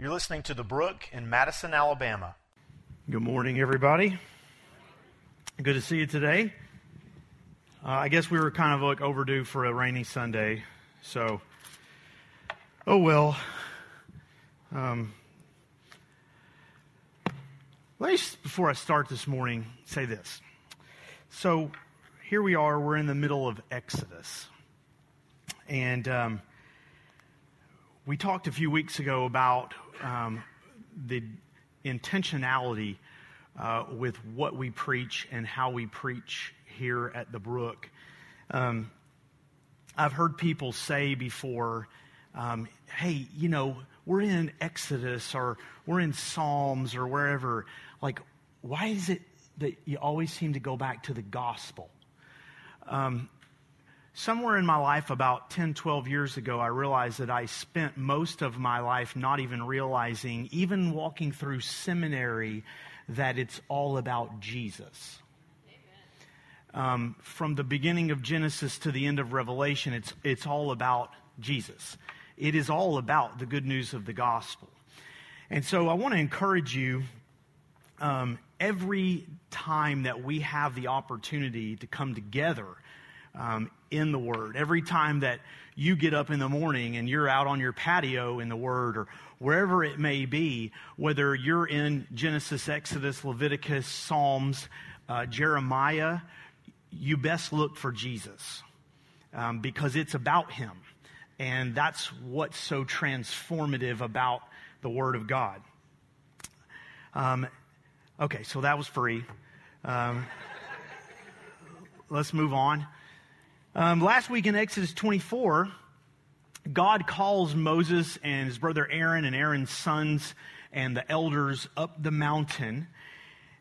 You're listening to The Brook in Madison, Alabama. Good morning, everybody. Good to see you today. Uh, I guess we were kind of like overdue for a rainy Sunday, so oh well. Um, let me, before I start this morning, say this. So here we are, we're in the middle of Exodus. And um, we talked a few weeks ago about um, the intentionality uh, with what we preach and how we preach here at the Brook. Um, I've heard people say before, um, hey, you know, we're in Exodus or we're in Psalms or wherever. Like, why is it that you always seem to go back to the gospel? Um, somewhere in my life, about 10, 12 years ago, I realized that I spent most of my life not even realizing, even walking through seminary, that it's all about Jesus. Um, from the beginning of Genesis to the end of Revelation, it's, it's all about Jesus. It is all about the good news of the gospel. And so I want to encourage you um, every time that we have the opportunity to come together um, in the Word, every time that you get up in the morning and you're out on your patio in the Word or wherever it may be, whether you're in Genesis, Exodus, Leviticus, Psalms, uh, Jeremiah, you best look for Jesus um, because it's about Him. And that's what's so transformative about the Word of God. Um, okay, so that was free. Um, let's move on. Um, last week in Exodus 24, God calls Moses and his brother Aaron and Aaron's sons and the elders up the mountain.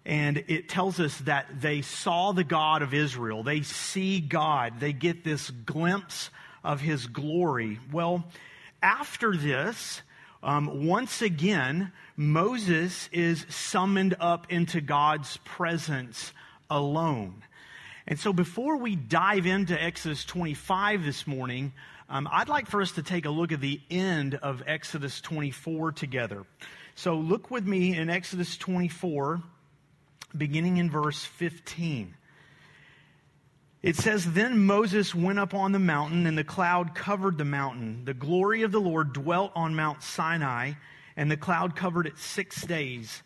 And it tells us that they saw the God of Israel. They see God. They get this glimpse of his glory. Well, after this, um, once again, Moses is summoned up into God's presence alone. And so before we dive into Exodus 25 this morning, um, I'd like for us to take a look at the end of Exodus 24 together. So look with me in Exodus 24, beginning in verse 15. It says, Then Moses went up on the mountain, and the cloud covered the mountain. The glory of the Lord dwelt on Mount Sinai, and the cloud covered it six days.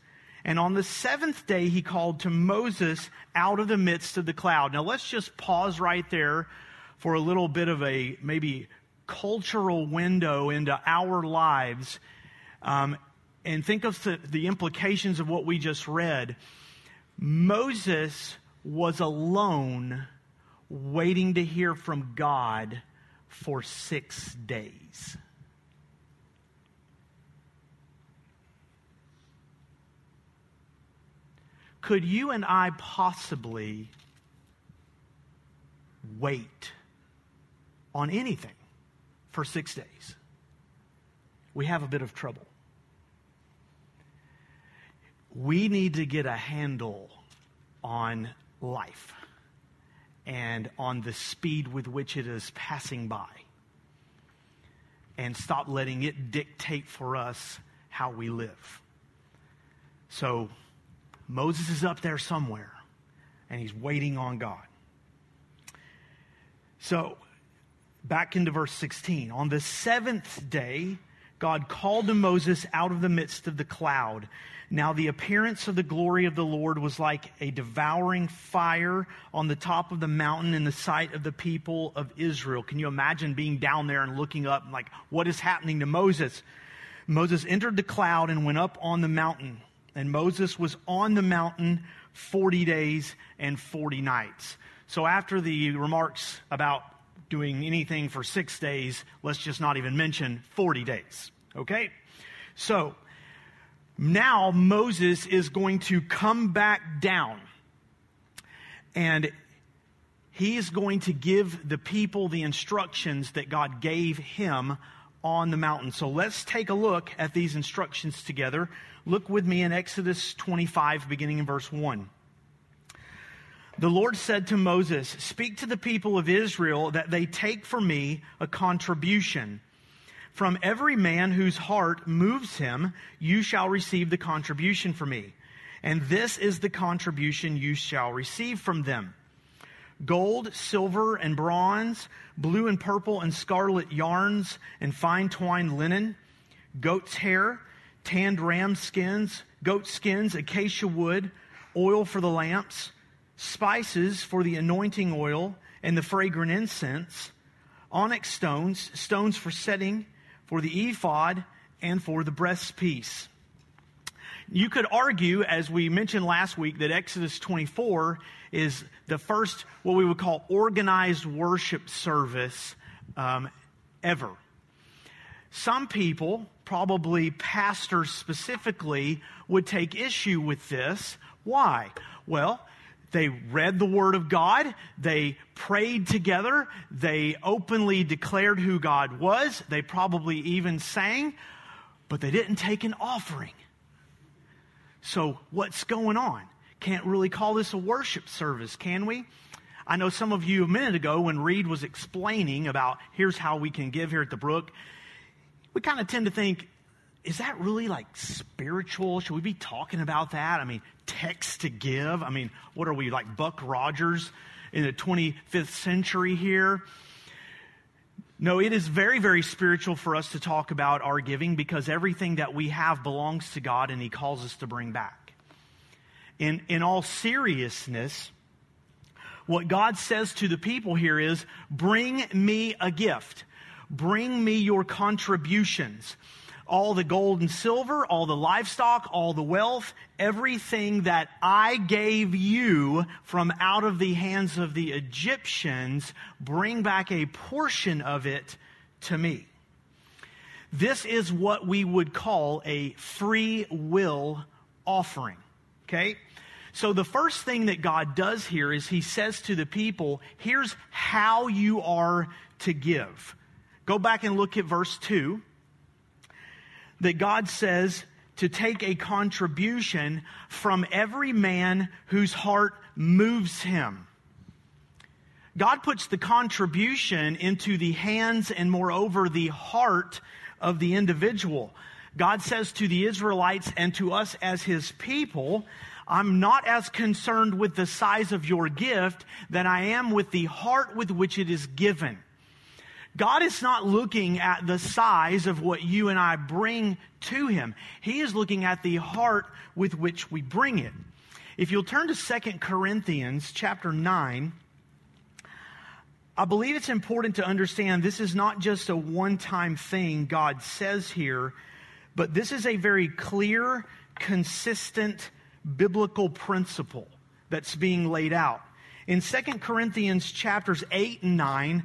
And on the seventh day, he called to Moses out of the midst of the cloud. Now, let's just pause right there for a little bit of a maybe cultural window into our lives um, and think of the, the implications of what we just read. Moses was alone waiting to hear from God for six days. Could you and I possibly wait on anything for six days? We have a bit of trouble. We need to get a handle on life and on the speed with which it is passing by and stop letting it dictate for us how we live. So, Moses is up there somewhere and he's waiting on God. So, back into verse 16. On the seventh day, God called to Moses out of the midst of the cloud. Now, the appearance of the glory of the Lord was like a devouring fire on the top of the mountain in the sight of the people of Israel. Can you imagine being down there and looking up, and like, what is happening to Moses? Moses entered the cloud and went up on the mountain. And Moses was on the mountain 40 days and 40 nights. So after the remarks about doing anything for six days, let's just not even mention 40 days. Okay? So now Moses is going to come back down and he is going to give the people the instructions that God gave him on the mountain. So let's take a look at these instructions together. Look with me in Exodus 25, beginning in verse 1. The Lord said to Moses, Speak to the people of Israel that they take for me a contribution. From every man whose heart moves him, you shall receive the contribution from me. And this is the contribution you shall receive from them gold, silver, and bronze, blue and purple and scarlet yarns, and fine twined linen, goat's hair, tanned ram skins, goat skins, acacia wood, oil for the lamps, spices for the anointing oil, and the fragrant incense, onyx stones, stones for setting, for the ephod, and for the breastpiece. You could argue, as we mentioned last week, that Exodus 24 is the first, what we would call organized worship service um, ever. Some people, probably pastors specifically, would take issue with this. Why? Well, they read the Word of God. They prayed together. They openly declared who God was. They probably even sang, but they didn't take an offering. So, what's going on? Can't really call this a worship service, can we? I know some of you a minute ago when Reed was explaining about here's how we can give here at the Brook, we kind of tend to think, is that really like spiritual? Should we be talking about that? I mean, text to give? I mean, what are we like Buck Rogers in the 25th century here? No, it is very, very spiritual for us to talk about our giving because everything that we have belongs to God and He calls us to bring back. In, in all seriousness, what God says to the people here is bring me a gift, bring me your contributions all the gold and silver, all the livestock, all the wealth, everything that I gave you from out of the hands of the Egyptians, bring back a portion of it to me. This is what we would call a free will offering. Okay? So the first thing that God does here is he says to the people, here's how you are to give. Go back and look at verse 2 that God says to take a contribution from every man whose heart moves him. God puts the contribution into the hands and, moreover, the heart of the individual. God says to the Israelites and to us as his people, I'm not as concerned with the size of your gift than I am with the heart with which it is given. God is not looking at the size of what you and I bring to Him. He is looking at the heart with which we bring it. If you'll turn to 2 Corinthians chapter 9, I believe it's important to understand this is not just a one time thing God says here, but this is a very clear, consistent biblical principle that's being laid out. In 2 Corinthians chapters 8 and 9,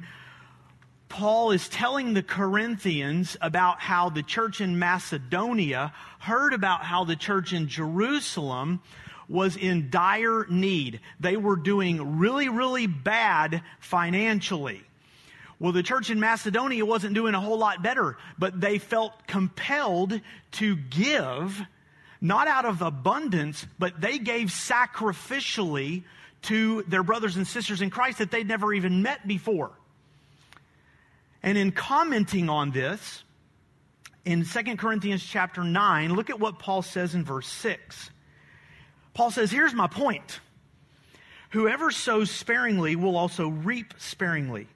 Paul is telling the Corinthians about how the church in Macedonia heard about how the church in Jerusalem was in dire need. They were doing really, really bad financially. Well, the church in Macedonia wasn't doing a whole lot better, but they felt compelled to give, not out of abundance, but they gave sacrificially to their brothers and sisters in Christ that they'd never even met before. And in commenting on this, in 2 Corinthians chapter 9, look at what Paul says in verse 6. Paul says, Here's my point. Whoever sows sparingly will also reap sparingly,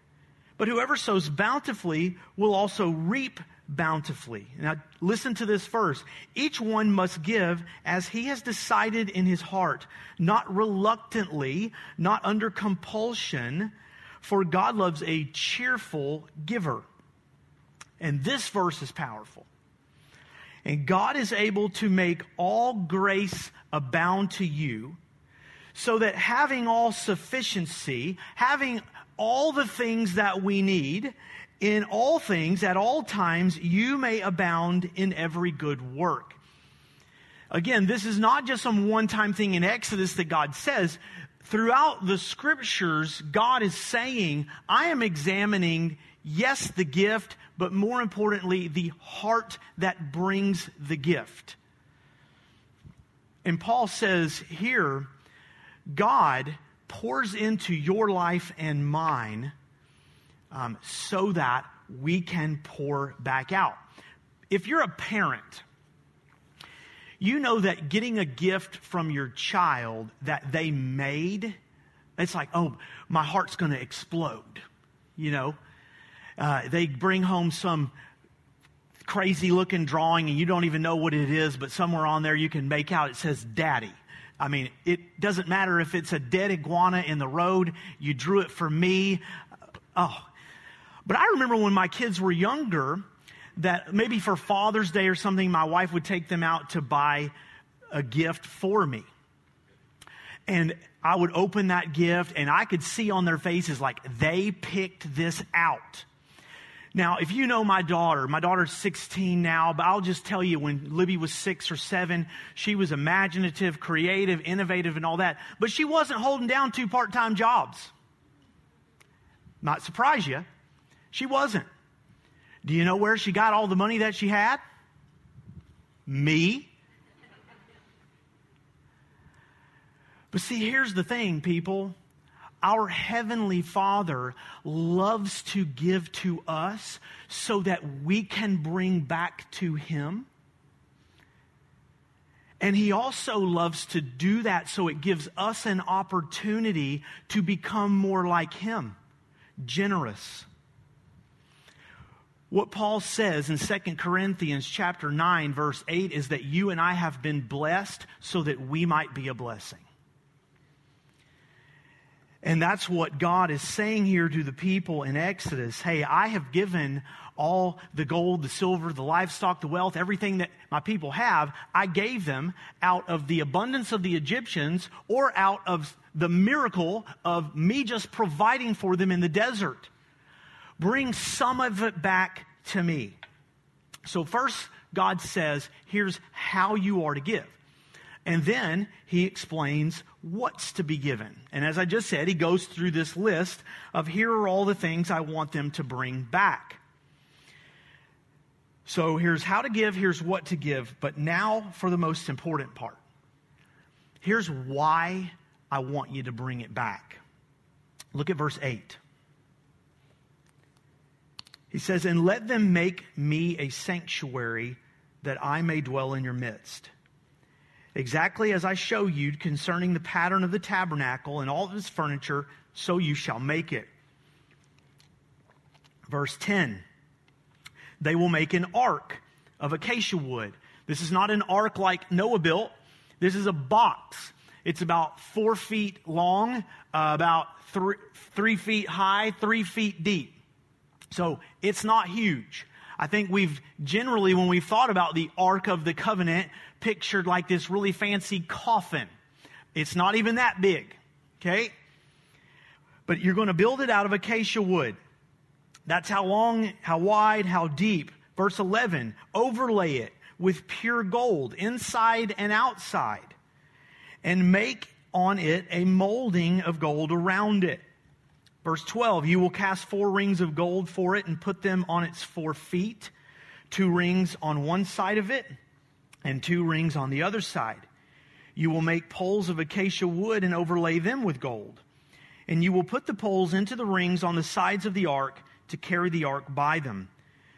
but whoever sows bountifully will also reap bountifully. Now, listen to this verse. Each one must give as he has decided in his heart, not reluctantly, not under compulsion for God loves a cheerful giver. And this verse is powerful. And God is able to make all grace abound to you, so that having all sufficiency, having all the things that we need, in all things, at all times, you may abound in every good work. Again, this is not just some one time thing in Exodus that God says throughout the scriptures, God is saying, I am examining, yes, the gift, but more importantly, the heart that brings the gift. And Paul says here, God pours into your life and mine um, so that we can pour back out. If you're a parent, you know that getting a gift from your child that they made, it's like, oh, my heart's going to explode. You know, uh, they bring home some crazy looking drawing and you don't even know what it is, but somewhere on there you can make out it says daddy. I mean, it doesn't matter if it's a dead iguana in the road, you drew it for me. Oh. But I remember when my kids were younger that maybe for Father's Day or something, my wife would take them out to buy a gift for me. And I would open that gift and I could see on their faces like they picked this out. Now, if you know my daughter, my daughter's 16 now, but I'll just tell you when Libby was six or seven, she was imaginative, creative, innovative, and all that. But she wasn't holding down two part time jobs. Not surprise you. She wasn't. Do you know where she got all the money that she had? Me. But see, here's the thing, people. Our Heavenly Father loves to give to us so that we can bring back to Him. And He also loves to do that so it gives us an opportunity to become more like Him, generous. What Paul says in 2 Corinthians chapter 9 verse 8 is that you and I have been blessed so that we might be a blessing. And that's what God is saying here to the people in Exodus. Hey, I have given all the gold, the silver, the livestock, the wealth, everything that my people have. I gave them out of the abundance of the Egyptians or out of the miracle of me just providing for them in the desert. Bring some of it back to me. So first, God says, here's how you are to give. And then he explains what's to be given. And as I just said, he goes through this list of here are all the things I want them to bring back. So here's how to give, here's what to give. But now for the most important part. Here's why I want you to bring it back. Look at verse 8. He says, And let them make me a sanctuary that I may dwell in your midst exactly as I show you concerning the pattern of the tabernacle and all of its furniture, so you shall make it. Verse 10 They will make an ark of acacia wood. This is not an ark like Noah built, this is a box. It's about four feet long, uh, about three, three feet high, three feet deep. So it's not huge. I think we've generally, when we've thought about the Ark of the Covenant, pictured like this really fancy coffin. It's not even that big, okay? But you're going to build it out of acacia wood. That's how long, how wide, how deep. Verse 11, overlay it with pure gold, inside and outside, and make on it a molding of gold around it. Verse 12, you will cast four rings of gold for it and put them on its four feet, two rings on one side of it and two rings on the other side. You will make poles of acacia wood and overlay them with gold. And you will put the poles into the rings on the sides of the ark to carry the ark by them.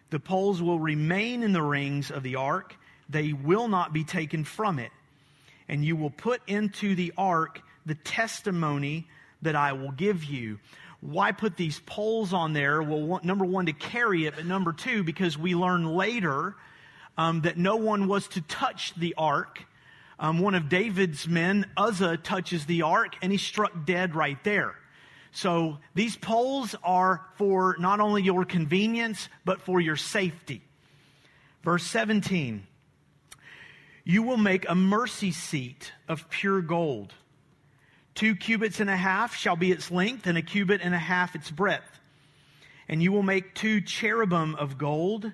The poles will remain in the rings of the ark, they will not be taken from it. And you will put into the ark the testimony that I will give you why put these poles on there? Well, number one, to carry it, but number two, because we learn later um, that no one was to touch the ark. Um, one of David's men, Uzzah, touches the ark and he's struck dead right there. So these poles are for not only your convenience, but for your safety. Verse 17 You will make a mercy seat of pure gold. Two cubits and a half shall be its length, and a cubit and a half its breadth. And you will make two cherubim of gold.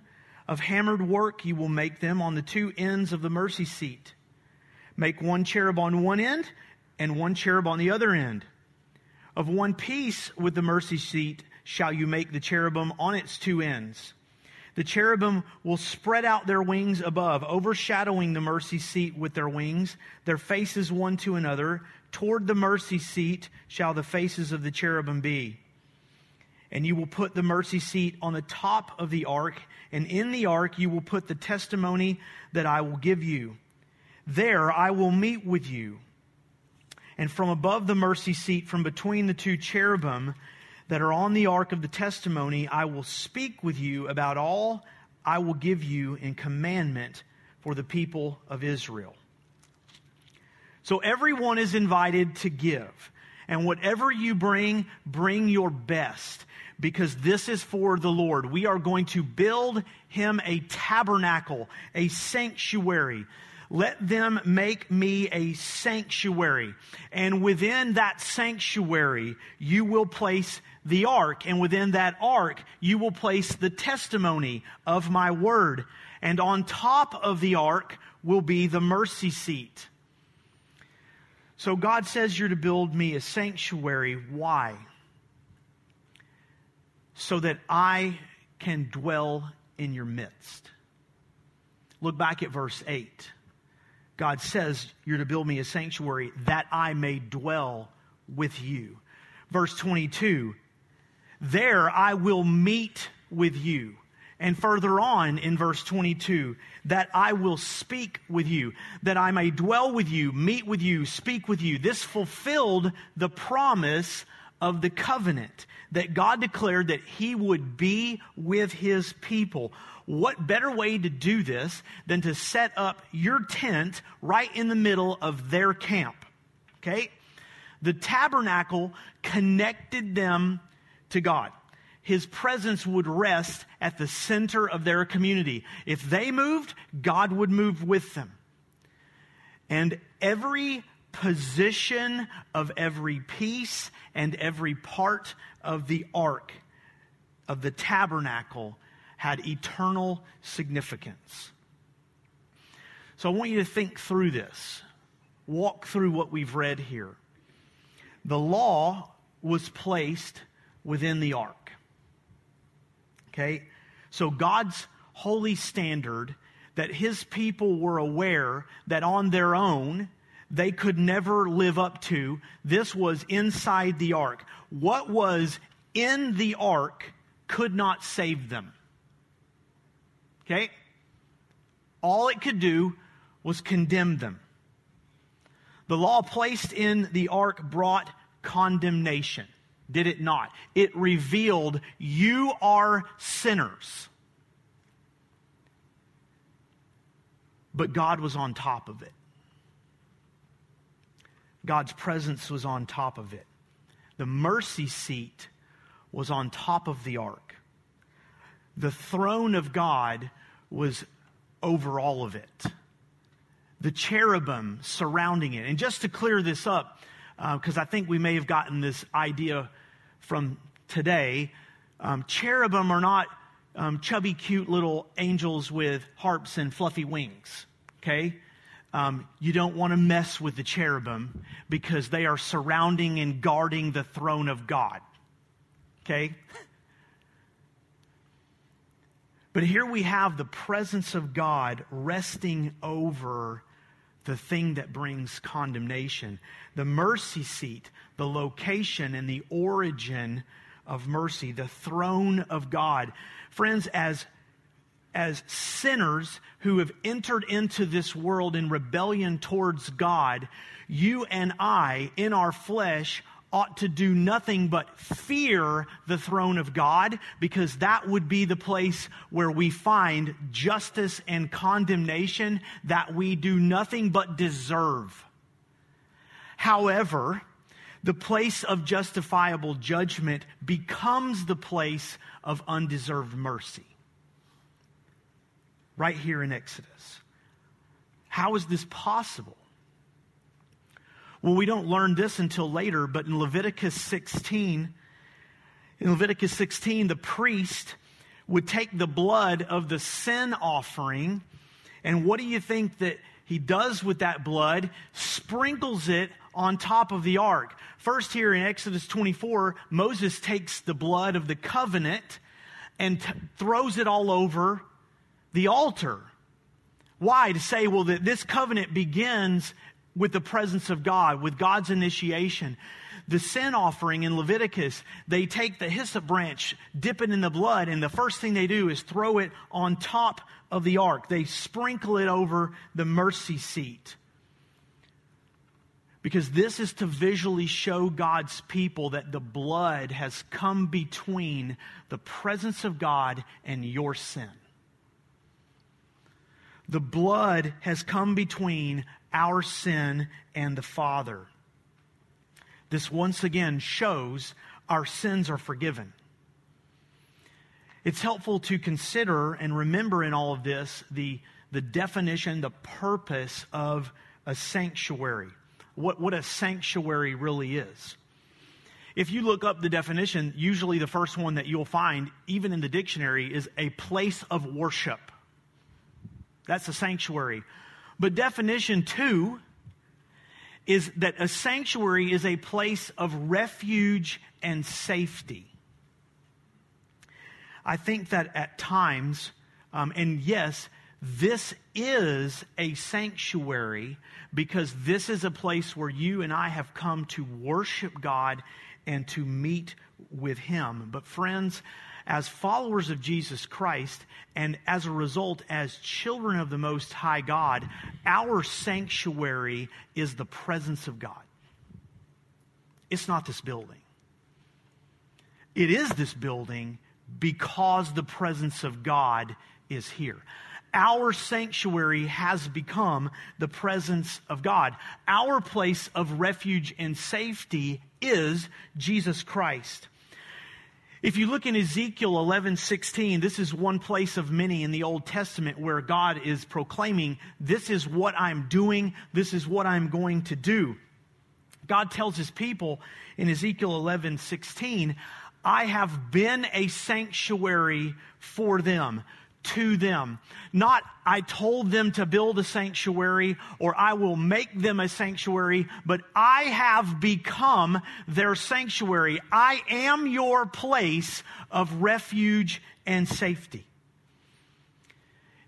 Of hammered work you will make them on the two ends of the mercy seat. Make one cherub on one end and one cherub on the other end. Of one piece with the mercy seat shall you make the cherubim on its two ends. The cherubim will spread out their wings above, overshadowing the mercy seat with their wings, their faces one to another. Toward the mercy seat shall the faces of the cherubim be. And you will put the mercy seat on the top of the ark, and in the ark you will put the testimony that I will give you. There I will meet with you. And from above the mercy seat, from between the two cherubim that are on the ark of the testimony, I will speak with you about all I will give you in commandment for the people of Israel. So everyone is invited to give. And whatever you bring, bring your best because this is for the Lord. We are going to build him a tabernacle, a sanctuary. Let them make me a sanctuary. And within that sanctuary, you will place the ark. And within that ark, you will place the testimony of my word. And on top of the ark will be the mercy seat. So God says you're to build me a sanctuary. Why? So that I can dwell in your midst. Look back at verse 8. God says you're to build me a sanctuary that I may dwell with you. Verse 22 There I will meet with you and further on in verse 22, that I will speak with you, that I may dwell with you, meet with you, speak with you. This fulfilled the promise of the covenant that God declared that he would be with his people. What better way to do this than to set up your tent right in the middle of their camp? Okay? The tabernacle connected them to God his presence would rest at the center of their community. If they moved, God would move with them. And every position of every piece and every part of the ark of the tabernacle had eternal significance. So I want you to think through this, walk through what we've read here. The law was placed within the ark. Okay? So God's holy standard that his people were aware that on their own they could never live up to, this was inside the ark. What was in the ark could not save them. Okay? All it could do was condemn them. The law placed in the ark brought condemnation did it not? It revealed you are sinners. But God was on top of it. God's presence was on top of it. The mercy seat was on top of the ark. The throne of God was over all of it. The cherubim surrounding it. And just to clear this up, because uh, I think we may have gotten this idea from today. Um, cherubim are not um, chubby, cute little angels with harps and fluffy wings. Okay? Um, you don't want to mess with the cherubim because they are surrounding and guarding the throne of God. Okay? But here we have the presence of God resting over the thing that brings condemnation. The mercy seat, the location and the origin of mercy, the throne of God. Friends, as, as sinners who have entered into this world in rebellion towards God, you and I, in our flesh, ought to do nothing but fear the throne of God because that would be the place where we find justice and condemnation that we do nothing but deserve. However, the place of justifiable judgment becomes the place of undeserved mercy. Right here in Exodus. How is this possible? Well, we don't learn this until later, but in Leviticus 16, in Leviticus 16, the priest would take the blood of the sin offering, and what do you think that he does with that blood? Sprinkles it on top of the ark. First, here in Exodus 24, Moses takes the blood of the covenant and t- throws it all over the altar. Why? To say, well, that this covenant begins with the presence of God, with God's initiation. The sin offering in Leviticus, they take the hyssop branch, dip it in the blood, and the first thing they do is throw it on top of the ark. They sprinkle it over the mercy seat. Because this is to visually show God's people that the blood has come between the presence of God and your sin. The blood has come between our sin and the Father. This once again shows our sins are forgiven. It's helpful to consider and remember in all of this the, the definition, the purpose of a sanctuary what, what a sanctuary really is. If you look up the definition, usually the first one that you'll find, even in the dictionary, is a place of worship. That's a sanctuary. But definition two is that a sanctuary is a place of refuge and safety. I think that at times, um, and yes, this is a sanctuary because this is a place where you and I have come to worship God and to meet with Him. But, friends, as followers of Jesus Christ, and as a result, as children of the Most High God, our sanctuary is the presence of God. It's not this building. It is this building because the presence of God is here our sanctuary has become the presence of God. Our place of refuge and safety is Jesus Christ. If you look in Ezekiel 11, 16, this is one place of many in the Old Testament where God is proclaiming, This is what I'm doing, this is what I'm going to do. God tells his people in Ezekiel 11, 16, I have been a sanctuary for them to them. Not, I told them to build a sanctuary or I will make them a sanctuary, but I have become their sanctuary. I am your place of refuge and safety.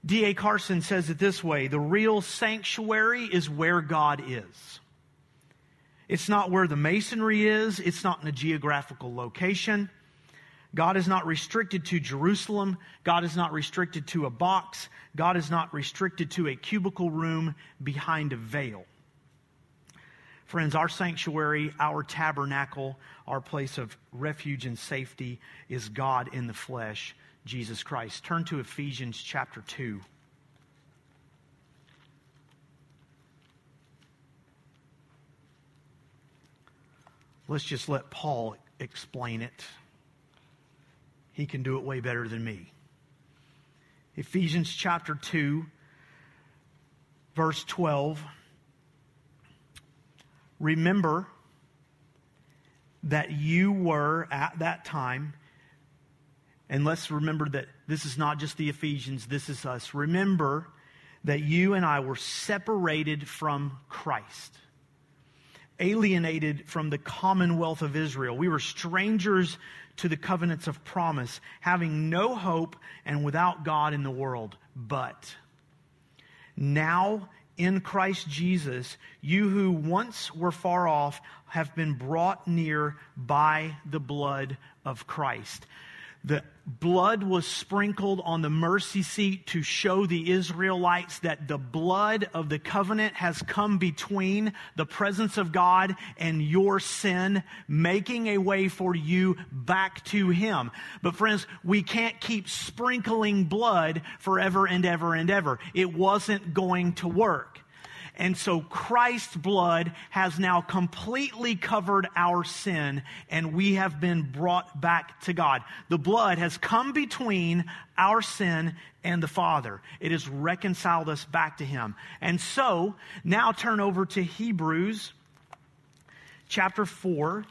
D.A. Carson says it this way the real sanctuary is where God is. It's not where the masonry is, it's not in a geographical location. God is not restricted to Jerusalem. God is not restricted to a box. God is not restricted to a cubicle room behind a veil. Friends, our sanctuary, our tabernacle, our place of refuge and safety is God in the flesh, Jesus Christ. Turn to Ephesians chapter 2. Let's just let Paul explain it. He can do it way better than me. Ephesians chapter 2, verse 12. Remember that you were at that time, and let's remember that this is not just the Ephesians, this is us. Remember that you and I were separated from Christ, alienated from the commonwealth of Israel. We were strangers to the covenants of promise, having no hope and without God in the world. But now in Christ Jesus, you who once were far off have been brought near by the blood of Christ. The blood was sprinkled on the mercy seat to show the Israelites that the blood of the covenant has come between the presence of God and your sin, making a way for you back to Him. But friends, we can't keep sprinkling blood forever and ever and ever. It wasn't going to work. And so Christ's blood has now completely covered our sin and we have been brought back to God. The blood has come between our sin and the Father. It has reconciled us back to Him. And so now turn over to Hebrews chapter 4.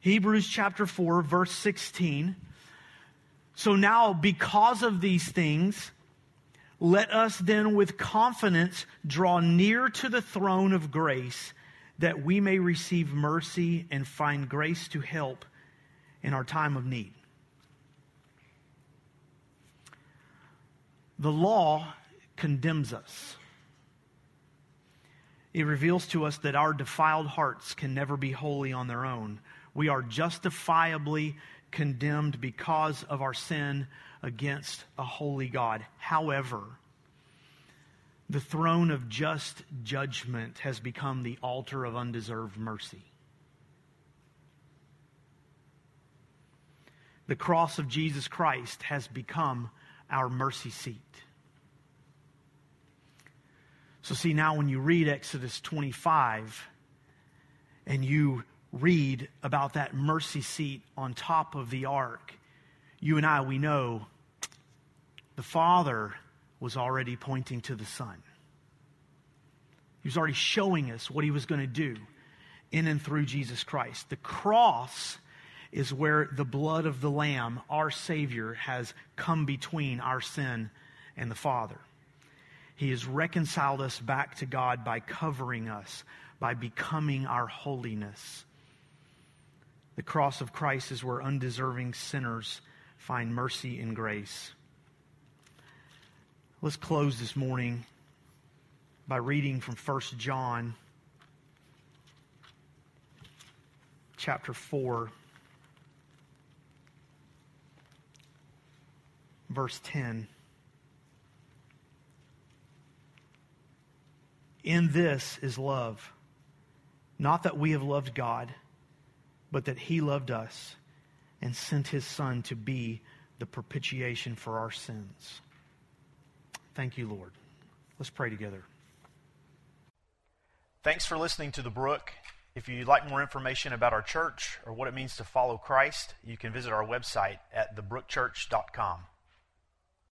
Hebrews chapter 4, verse 16. So now, because of these things, let us then with confidence draw near to the throne of grace that we may receive mercy and find grace to help in our time of need. The law condemns us. It reveals to us that our defiled hearts can never be holy on their own. We are justifiably condemned because of our sin against a holy God. However, the throne of just judgment has become the altar of undeserved mercy. The cross of Jesus Christ has become our mercy seat. So, see, now when you read Exodus 25 and you read about that mercy seat on top of the ark, you and I, we know the Father was already pointing to the Son. He was already showing us what he was going to do in and through Jesus Christ. The cross is where the blood of the Lamb, our Savior, has come between our sin and the Father. He has reconciled us back to God by covering us, by becoming our holiness. The cross of Christ is where undeserving sinners find mercy and grace. Let's close this morning by reading from 1 John chapter 4 verse 10 In this is love not that we have loved God but that he loved us and sent his son to be the propitiation for our sins Thank you, Lord. Let's pray together. Thanks for listening to The Brook. If you'd like more information about our church or what it means to follow Christ, you can visit our website at thebrookchurch.com.